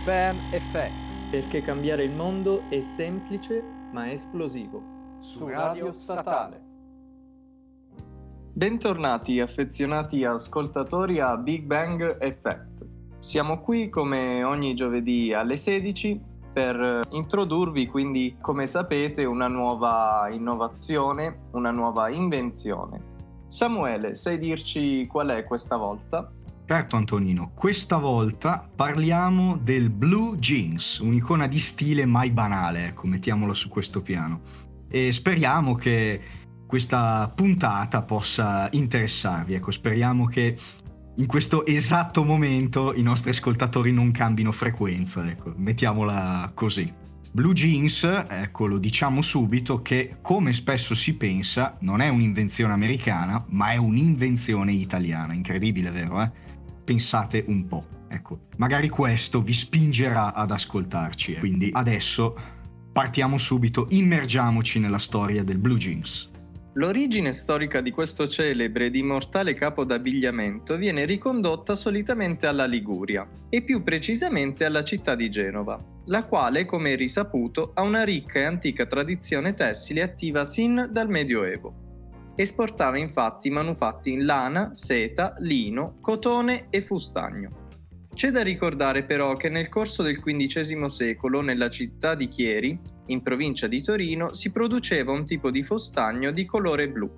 Big Bang Effect. Perché cambiare il mondo è semplice ma esplosivo. Su Radio Statale. Bentornati affezionati ascoltatori a Big Bang Effect. Siamo qui come ogni giovedì alle 16 per introdurvi quindi, come sapete, una nuova innovazione, una nuova invenzione. Samuele, sai dirci qual è questa volta? Certo Antonino, questa volta parliamo del blue jeans, un'icona di stile mai banale, ecco, mettiamolo su questo piano. E speriamo che questa puntata possa interessarvi, ecco, speriamo che in questo esatto momento i nostri ascoltatori non cambino frequenza, ecco, mettiamola così. Blue jeans, ecco, lo diciamo subito che come spesso si pensa non è un'invenzione americana, ma è un'invenzione italiana, incredibile, vero, eh? Pensate un po'. Ecco, magari questo vi spingerà ad ascoltarci. Quindi adesso partiamo subito, immergiamoci nella storia del blue jeans. L'origine storica di questo celebre ed immortale capo d'abbigliamento viene ricondotta solitamente alla Liguria, e più precisamente alla città di Genova, la quale, come risaputo, ha una ricca e antica tradizione tessile attiva sin dal Medioevo. Esportava infatti manufatti in lana, seta, lino, cotone e fustagno. C'è da ricordare però che nel corso del XV secolo nella città di Chieri, in provincia di Torino, si produceva un tipo di fustagno di colore blu,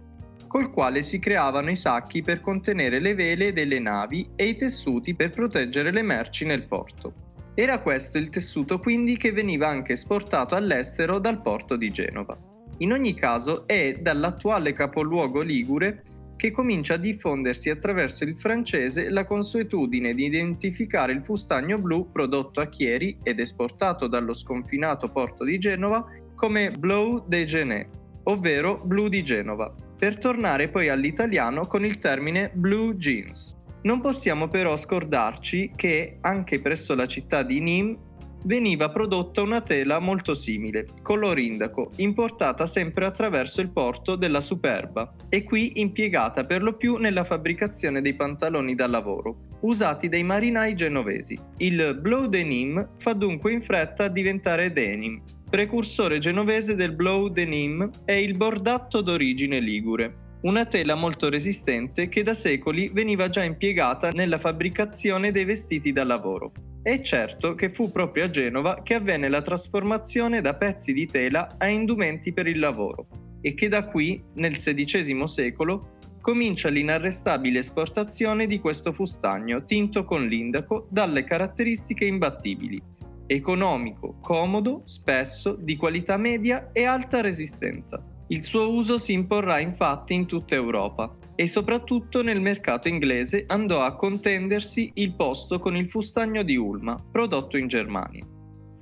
col quale si creavano i sacchi per contenere le vele delle navi e i tessuti per proteggere le merci nel porto. Era questo il tessuto quindi che veniva anche esportato all'estero dal porto di Genova. In ogni caso è dall'attuale capoluogo ligure che comincia a diffondersi attraverso il francese la consuetudine di identificare il fustagno blu prodotto a Chieri ed esportato dallo sconfinato porto di Genova come Bleu de Genet, ovvero blu di Genova, per tornare poi all'italiano con il termine blue jeans. Non possiamo però scordarci che anche presso la città di Nîmes veniva prodotta una tela molto simile, color indaco, importata sempre attraverso il porto della Superba e qui impiegata per lo più nella fabbricazione dei pantaloni da lavoro, usati dai marinai genovesi. Il blow denim fa dunque in fretta a diventare denim. Precursore genovese del blow denim è il bordatto d'origine ligure, una tela molto resistente che da secoli veniva già impiegata nella fabbricazione dei vestiti da lavoro. È certo che fu proprio a Genova che avvenne la trasformazione da pezzi di tela a indumenti per il lavoro e che da qui, nel XVI secolo, comincia l'inarrestabile esportazione di questo fustagno tinto con l'indaco dalle caratteristiche imbattibili, economico, comodo, spesso, di qualità media e alta resistenza. Il suo uso si imporrà infatti in tutta Europa e soprattutto nel mercato inglese andò a contendersi il posto con il fustagno di Ulma, prodotto in Germania.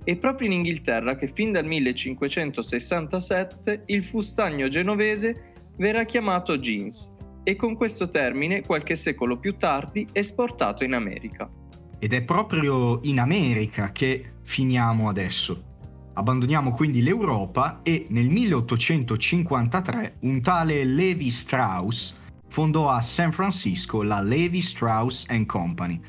È proprio in Inghilterra che fin dal 1567 il fustagno genovese verrà chiamato jeans e con questo termine qualche secolo più tardi esportato in America. Ed è proprio in America che finiamo adesso. Abbandoniamo quindi l'Europa e nel 1853 un tale Levi Strauss fondò a San Francisco la Levi Strauss Company.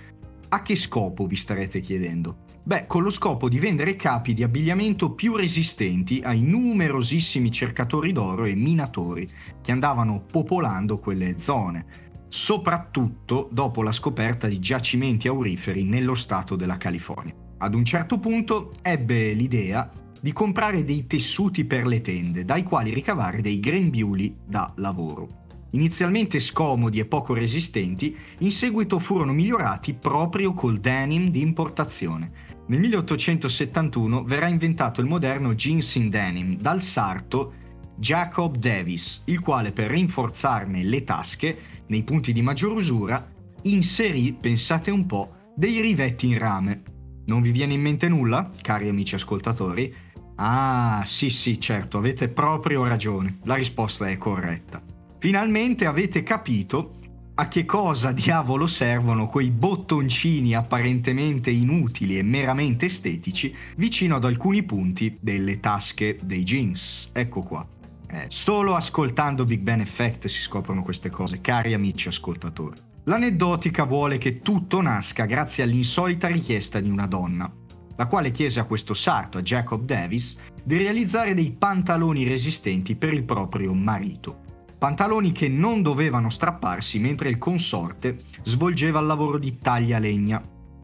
A che scopo vi starete chiedendo? Beh, con lo scopo di vendere capi di abbigliamento più resistenti ai numerosissimi cercatori d'oro e minatori che andavano popolando quelle zone, soprattutto dopo la scoperta di giacimenti auriferi nello stato della California. Ad un certo punto ebbe l'idea di comprare dei tessuti per le tende, dai quali ricavare dei grembiuli da lavoro. Inizialmente scomodi e poco resistenti, in seguito furono migliorati proprio col denim di importazione. Nel 1871 verrà inventato il moderno jeans in denim dal sarto Jacob Davis, il quale per rinforzarne le tasche, nei punti di maggior usura, inserì, pensate un po', dei rivetti in rame. Non vi viene in mente nulla, cari amici ascoltatori? Ah, sì sì, certo, avete proprio ragione, la risposta è corretta. Finalmente avete capito a che cosa diavolo servono quei bottoncini apparentemente inutili e meramente estetici vicino ad alcuni punti delle tasche dei jeans. Ecco qua. Eh, solo ascoltando Big Ben Effect si scoprono queste cose, cari amici ascoltatori. L'aneddotica vuole che tutto nasca grazie all'insolita richiesta di una donna, la quale chiese a questo sarto, a Jacob Davis, di realizzare dei pantaloni resistenti per il proprio marito. Pantaloni che non dovevano strapparsi mentre il consorte svolgeva il lavoro di taglia legna.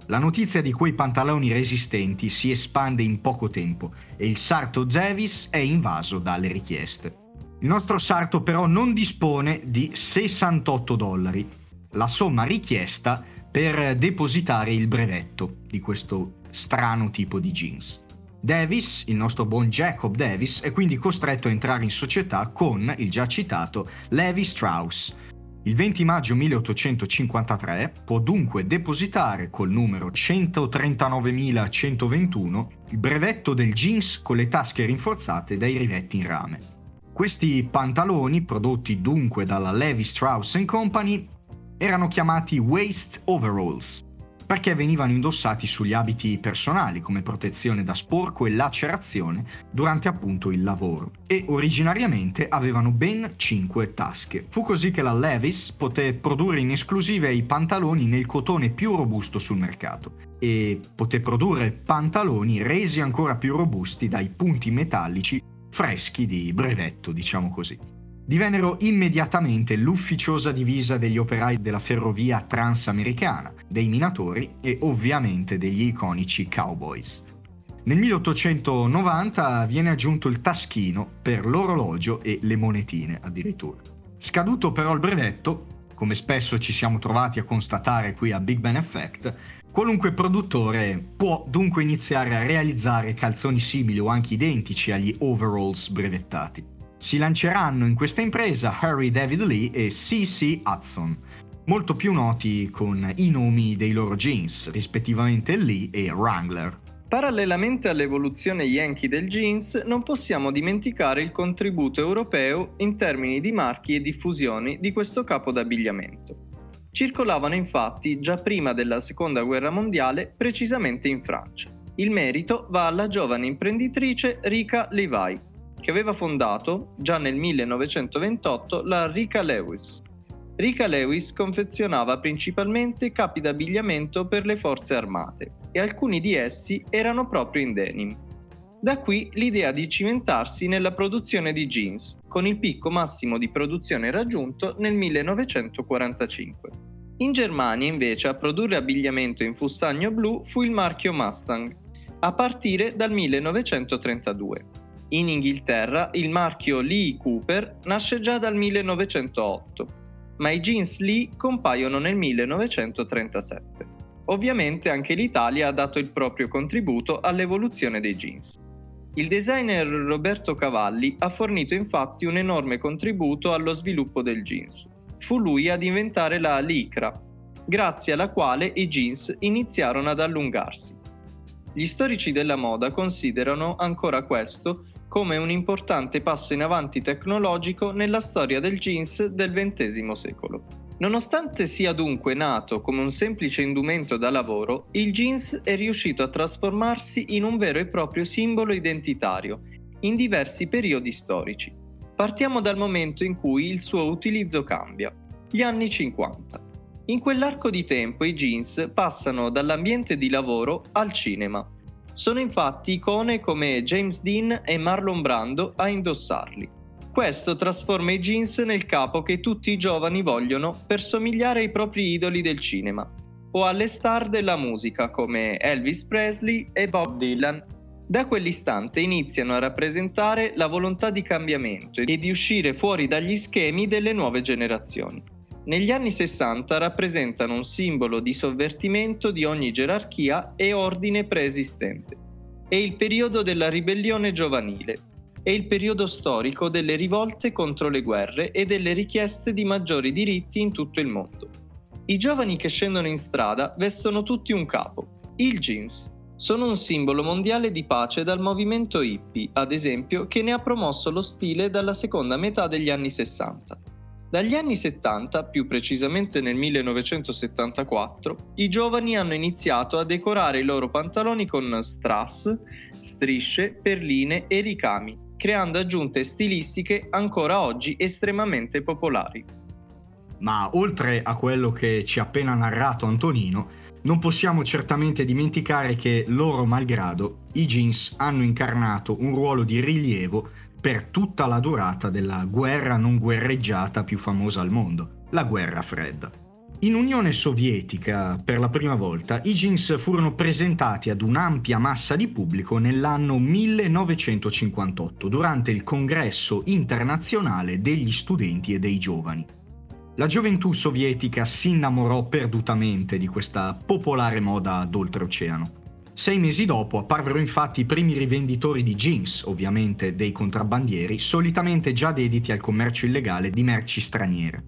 La notizia di quei pantaloni resistenti si espande in poco tempo e il sarto Davis è invaso dalle richieste. Il nostro sarto però non dispone di 68 dollari, la somma richiesta per depositare il brevetto di questo strano tipo di jeans. Davis, il nostro buon Jacob Davis, è quindi costretto a entrare in società con il già citato Levi Strauss. Il 20 maggio 1853 può dunque depositare col numero 139.121 il brevetto del jeans con le tasche rinforzate dai rivetti in rame. Questi pantaloni, prodotti dunque dalla Levi Strauss Company, erano chiamati waist overalls perché venivano indossati sugli abiti personali come protezione da sporco e lacerazione durante appunto il lavoro e originariamente avevano ben 5 tasche. Fu così che la Levis poté produrre in esclusiva i pantaloni nel cotone più robusto sul mercato e poté produrre pantaloni resi ancora più robusti dai punti metallici freschi di brevetto, diciamo così divennero immediatamente l'ufficiosa divisa degli operai della ferrovia transamericana, dei minatori e ovviamente degli iconici cowboys. Nel 1890 viene aggiunto il taschino per l'orologio e le monetine addirittura. Scaduto però il brevetto, come spesso ci siamo trovati a constatare qui a Big Ben Effect, qualunque produttore può dunque iniziare a realizzare calzoni simili o anche identici agli overalls brevettati. Si lanceranno in questa impresa Harry David Lee e C.C. Hudson, molto più noti con i nomi dei loro jeans, rispettivamente Lee e Wrangler. Parallelamente all'evoluzione yankee del jeans, non possiamo dimenticare il contributo europeo in termini di marchi e diffusioni di questo capo d'abbigliamento. Circolavano infatti già prima della Seconda Guerra Mondiale, precisamente in Francia. Il merito va alla giovane imprenditrice Rika Levi, che aveva fondato, già nel 1928, la Rika Lewis. Rika Lewis confezionava principalmente capi d'abbigliamento per le forze armate e alcuni di essi erano proprio in denim. Da qui l'idea di cimentarsi nella produzione di jeans, con il picco massimo di produzione raggiunto nel 1945. In Germania invece a produrre abbigliamento in fustagno blu fu il marchio Mustang, a partire dal 1932. In Inghilterra il marchio Lee Cooper nasce già dal 1908, ma i jeans Lee compaiono nel 1937. Ovviamente anche l'Italia ha dato il proprio contributo all'evoluzione dei jeans. Il designer Roberto Cavalli ha fornito infatti un enorme contributo allo sviluppo del jeans. Fu lui ad inventare la licra, grazie alla quale i jeans iniziarono ad allungarsi. Gli storici della moda considerano ancora questo come un importante passo in avanti tecnologico nella storia del jeans del XX secolo. Nonostante sia dunque nato come un semplice indumento da lavoro, il jeans è riuscito a trasformarsi in un vero e proprio simbolo identitario in diversi periodi storici. Partiamo dal momento in cui il suo utilizzo cambia, gli anni 50. In quell'arco di tempo i jeans passano dall'ambiente di lavoro al cinema, sono infatti icone come James Dean e Marlon Brando a indossarli. Questo trasforma i jeans nel capo che tutti i giovani vogliono per somigliare ai propri idoli del cinema o alle star della musica come Elvis Presley e Bob Dylan. Da quell'istante iniziano a rappresentare la volontà di cambiamento e di uscire fuori dagli schemi delle nuove generazioni negli anni 60 rappresentano un simbolo di sovvertimento di ogni gerarchia e ordine preesistente. È il periodo della ribellione giovanile, è il periodo storico delle rivolte contro le guerre e delle richieste di maggiori diritti in tutto il mondo. I giovani che scendono in strada vestono tutti un capo, il jeans. Sono un simbolo mondiale di pace dal movimento hippie, ad esempio, che ne ha promosso lo stile dalla seconda metà degli anni 60. Dagli anni 70, più precisamente nel 1974, i giovani hanno iniziato a decorare i loro pantaloni con strass, strisce, perline e ricami, creando aggiunte stilistiche ancora oggi estremamente popolari. Ma oltre a quello che ci ha appena narrato Antonino, Non possiamo certamente dimenticare che, loro malgrado, i jeans hanno incarnato un ruolo di rilievo per tutta la durata della guerra non guerreggiata più famosa al mondo, la guerra fredda. In Unione Sovietica, per la prima volta, i jeans furono presentati ad un'ampia massa di pubblico nell'anno 1958 durante il Congresso internazionale degli studenti e dei giovani. La gioventù sovietica si innamorò perdutamente di questa popolare moda d'oltreoceano. Sei mesi dopo apparvero infatti i primi rivenditori di jeans, ovviamente dei contrabbandieri, solitamente già dediti al commercio illegale di merci straniere.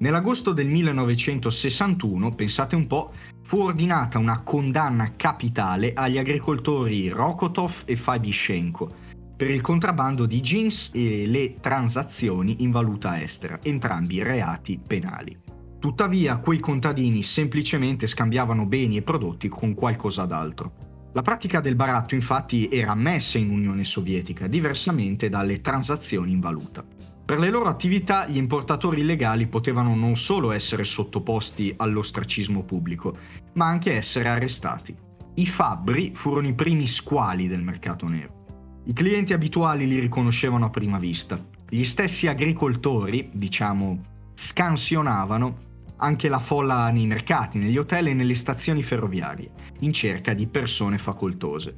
Nell'agosto del 1961, pensate un po', fu ordinata una condanna capitale agli agricoltori Rokotov e Fabishenko per il contrabbando di jeans e le transazioni in valuta estera, entrambi reati penali. Tuttavia, quei contadini semplicemente scambiavano beni e prodotti con qualcosa d'altro. La pratica del baratto infatti era ammessa in Unione Sovietica, diversamente dalle transazioni in valuta. Per le loro attività gli importatori illegali potevano non solo essere sottoposti all'ostracismo pubblico, ma anche essere arrestati. I fabbri furono i primi squali del mercato nero. I clienti abituali li riconoscevano a prima vista. Gli stessi agricoltori, diciamo, scansionavano anche la folla nei mercati, negli hotel e nelle stazioni ferroviarie, in cerca di persone facoltose.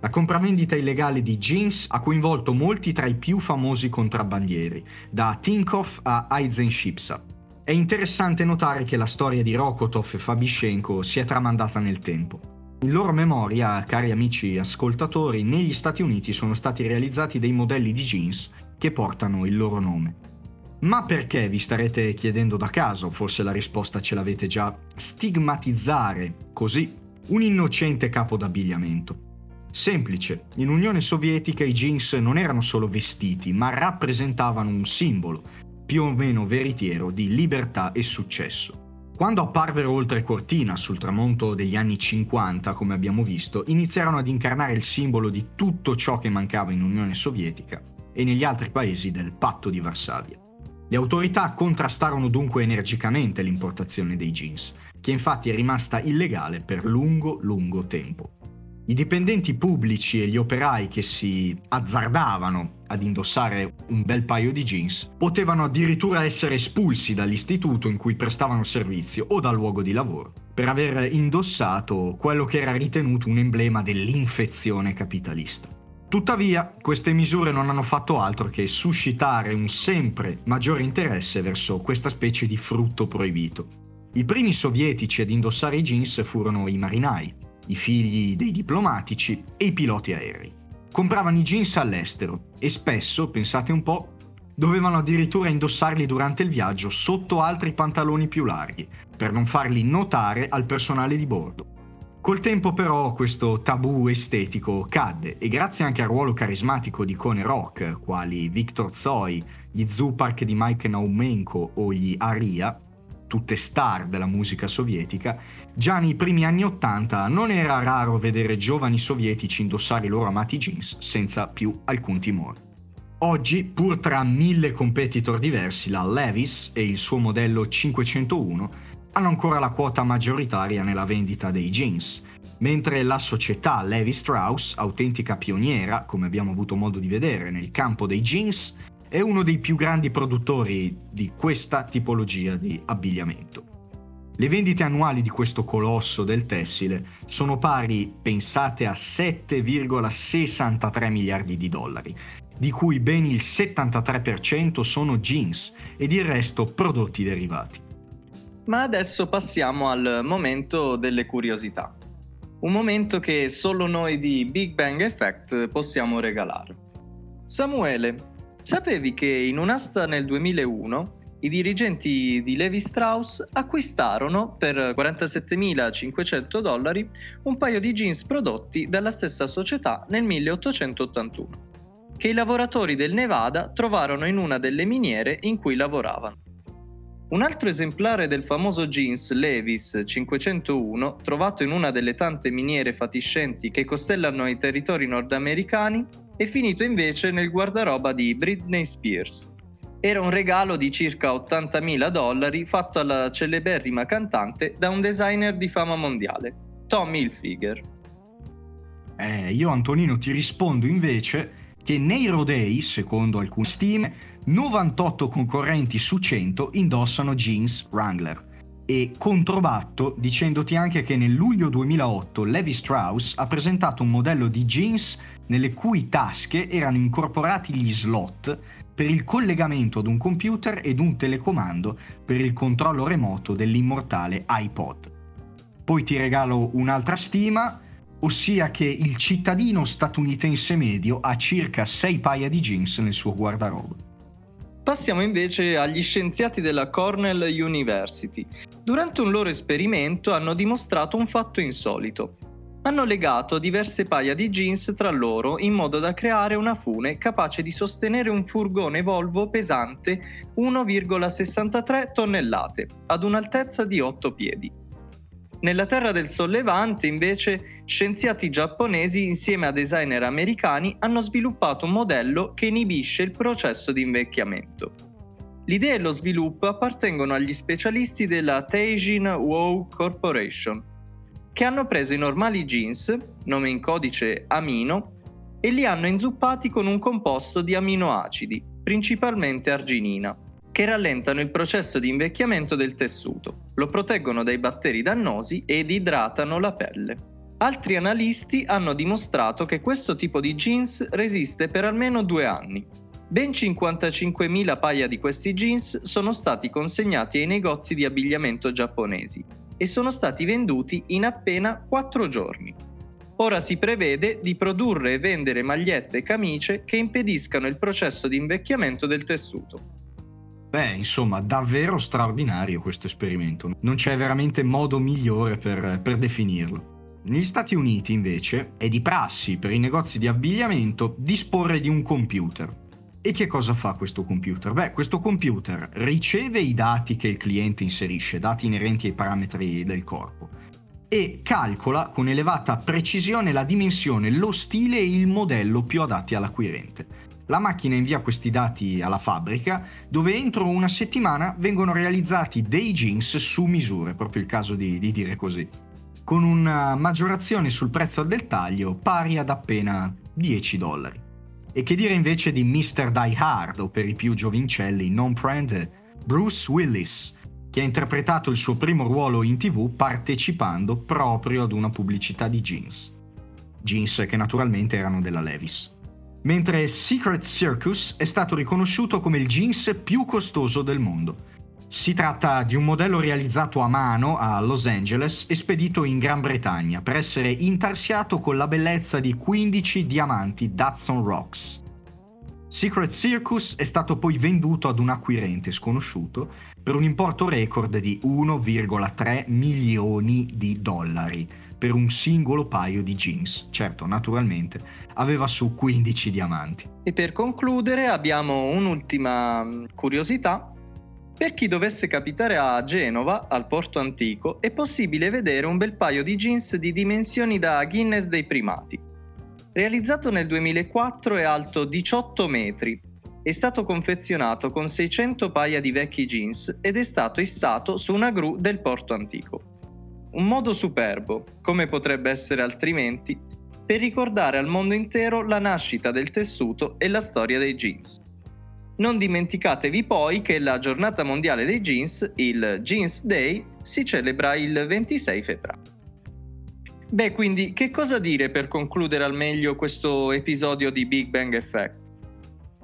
La compravendita illegale di jeans ha coinvolto molti tra i più famosi contrabbandieri, da Tinkoff a Eisenschipsa. È interessante notare che la storia di Rokotov e Fabishenko si è tramandata nel tempo. In loro memoria, cari amici ascoltatori, negli Stati Uniti sono stati realizzati dei modelli di jeans che portano il loro nome. Ma perché, vi starete chiedendo da caso, forse la risposta ce l'avete già, stigmatizzare così un innocente capo d'abbigliamento? Semplice, in Unione Sovietica i jeans non erano solo vestiti, ma rappresentavano un simbolo, più o meno veritiero, di libertà e successo. Quando apparvero oltre cortina sul tramonto degli anni 50, come abbiamo visto, iniziarono ad incarnare il simbolo di tutto ciò che mancava in Unione Sovietica e negli altri paesi del patto di Varsavia. Le autorità contrastarono dunque energicamente l'importazione dei jeans, che infatti è rimasta illegale per lungo, lungo tempo. I dipendenti pubblici e gli operai che si azzardavano ad indossare un bel paio di jeans potevano addirittura essere espulsi dall'istituto in cui prestavano servizio o dal luogo di lavoro per aver indossato quello che era ritenuto un emblema dell'infezione capitalista. Tuttavia, queste misure non hanno fatto altro che suscitare un sempre maggiore interesse verso questa specie di frutto proibito. I primi sovietici ad indossare i jeans furono i marinai, i figli dei diplomatici e i piloti aerei. Compravano i jeans all'estero e spesso, pensate un po', dovevano addirittura indossarli durante il viaggio sotto altri pantaloni più larghi, per non farli notare al personale di bordo. Col tempo però questo tabù estetico cadde e grazie anche al ruolo carismatico di icone rock, quali Viktor Tsoi, gli Zupark di Mike Naumenko o gli Aria, tutte star della musica sovietica, già nei primi anni Ottanta non era raro vedere giovani sovietici indossare i loro amati jeans senza più alcun timore. Oggi, pur tra mille competitor diversi, la Levis e il suo modello 501 hanno ancora la quota maggioritaria nella vendita dei jeans, mentre la società Levi Strauss, autentica pioniera, come abbiamo avuto modo di vedere nel campo dei jeans, è uno dei più grandi produttori di questa tipologia di abbigliamento. Le vendite annuali di questo colosso del tessile sono pari, pensate, a 7,63 miliardi di dollari, di cui ben il 73% sono jeans ed il resto prodotti derivati. Ma adesso passiamo al momento delle curiosità. Un momento che solo noi di Big Bang Effect possiamo regalare. Samuele, Sapevi che in un'asta nel 2001 i dirigenti di Levi Strauss acquistarono per 47.500 dollari un paio di jeans prodotti dalla stessa società nel 1881, che i lavoratori del Nevada trovarono in una delle miniere in cui lavoravano. Un altro esemplare del famoso jeans Levis 501, trovato in una delle tante miniere fatiscenti che costellano i territori nordamericani, è finito invece nel guardaroba di Britney Spears. Era un regalo di circa 80.000 dollari fatto alla celeberrima cantante da un designer di fama mondiale, Tommy Hilfiger. Eh, io Antonino ti rispondo invece che nei rodei, secondo alcune stime, 98 concorrenti su 100 indossano jeans Wrangler. E controbatto dicendoti anche che nel luglio 2008 Levi Strauss ha presentato un modello di jeans nelle cui tasche erano incorporati gli slot per il collegamento ad un computer ed un telecomando per il controllo remoto dell'immortale iPod. Poi ti regalo un'altra stima, ossia che il cittadino statunitense medio ha circa 6 paia di jeans nel suo guardaroba. Passiamo invece agli scienziati della Cornell University. Durante un loro esperimento hanno dimostrato un fatto insolito. Hanno legato diverse paia di jeans tra loro in modo da creare una fune capace di sostenere un furgone Volvo pesante 1,63 tonnellate ad un'altezza di 8 piedi. Nella Terra del Sollevante, invece, scienziati giapponesi insieme a designer americani hanno sviluppato un modello che inibisce il processo di invecchiamento. L'idea e lo sviluppo appartengono agli specialisti della Teijin Wow Corporation, che hanno preso i normali jeans, nome in codice amino, e li hanno inzuppati con un composto di aminoacidi, principalmente arginina, che rallentano il processo di invecchiamento del tessuto, lo proteggono dai batteri dannosi ed idratano la pelle. Altri analisti hanno dimostrato che questo tipo di jeans resiste per almeno due anni. Ben 55.000 paia di questi jeans sono stati consegnati ai negozi di abbigliamento giapponesi e sono stati venduti in appena 4 giorni. Ora si prevede di produrre e vendere magliette e camicie che impediscano il processo di invecchiamento del tessuto. Beh, insomma, davvero straordinario questo esperimento. Non c'è veramente modo migliore per, per definirlo. Negli Stati Uniti, invece, è di prassi per i negozi di abbigliamento disporre di un computer. E che cosa fa questo computer? Beh, questo computer riceve i dati che il cliente inserisce, dati inerenti ai parametri del corpo, e calcola con elevata precisione la dimensione, lo stile e il modello più adatti all'acquirente. La macchina invia questi dati alla fabbrica dove entro una settimana vengono realizzati dei jeans su misure, proprio il caso di, di dire così, con una maggiorazione sul prezzo del taglio pari ad appena 10 dollari. E che dire invece di Mr. Die Hard, o per i più giovincelli non prende, Bruce Willis, che ha interpretato il suo primo ruolo in tv partecipando proprio ad una pubblicità di jeans. Jeans che naturalmente erano della Levis mentre Secret Circus è stato riconosciuto come il jeans più costoso del mondo. Si tratta di un modello realizzato a mano a Los Angeles e spedito in Gran Bretagna per essere intarsiato con la bellezza di 15 diamanti Datsun Rocks. Secret Circus è stato poi venduto ad un acquirente sconosciuto per un importo record di 1,3 milioni di dollari per un singolo paio di jeans. Certo, naturalmente, aveva su 15 diamanti. E per concludere abbiamo un'ultima mm, curiosità. Per chi dovesse capitare a Genova, al porto antico, è possibile vedere un bel paio di jeans di dimensioni da Guinness dei primati. Realizzato nel 2004 è alto 18 metri, è stato confezionato con 600 paia di vecchi jeans ed è stato issato su una gru del porto antico un modo superbo, come potrebbe essere altrimenti, per ricordare al mondo intero la nascita del tessuto e la storia dei jeans. Non dimenticatevi poi che la giornata mondiale dei jeans, il Jeans Day, si celebra il 26 febbraio. Beh, quindi che cosa dire per concludere al meglio questo episodio di Big Bang Effect?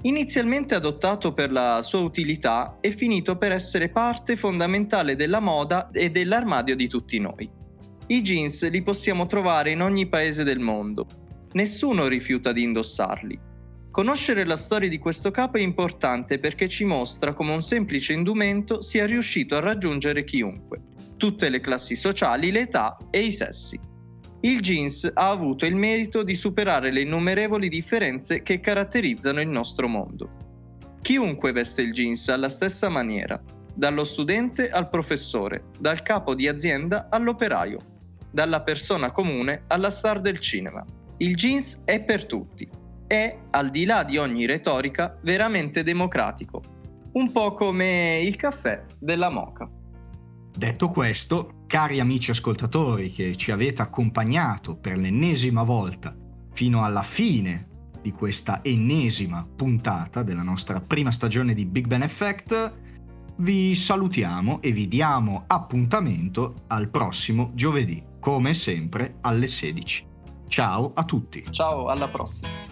Inizialmente adottato per la sua utilità, è finito per essere parte fondamentale della moda e dell'armadio di tutti noi. I jeans li possiamo trovare in ogni paese del mondo. Nessuno rifiuta di indossarli. Conoscere la storia di questo capo è importante perché ci mostra come un semplice indumento sia riuscito a raggiungere chiunque, tutte le classi sociali, le età e i sessi il jeans ha avuto il merito di superare le innumerevoli differenze che caratterizzano il nostro mondo. Chiunque veste il jeans alla stessa maniera, dallo studente al professore, dal capo di azienda all'operaio, dalla persona comune alla star del cinema. Il jeans è per tutti, è, al di là di ogni retorica, veramente democratico. un po' come il caffè della moca. Detto questo, cari amici ascoltatori che ci avete accompagnato per l'ennesima volta fino alla fine di questa ennesima puntata della nostra prima stagione di Big Ben Effect, vi salutiamo e vi diamo appuntamento al prossimo giovedì, come sempre alle 16. Ciao a tutti. Ciao, alla prossima.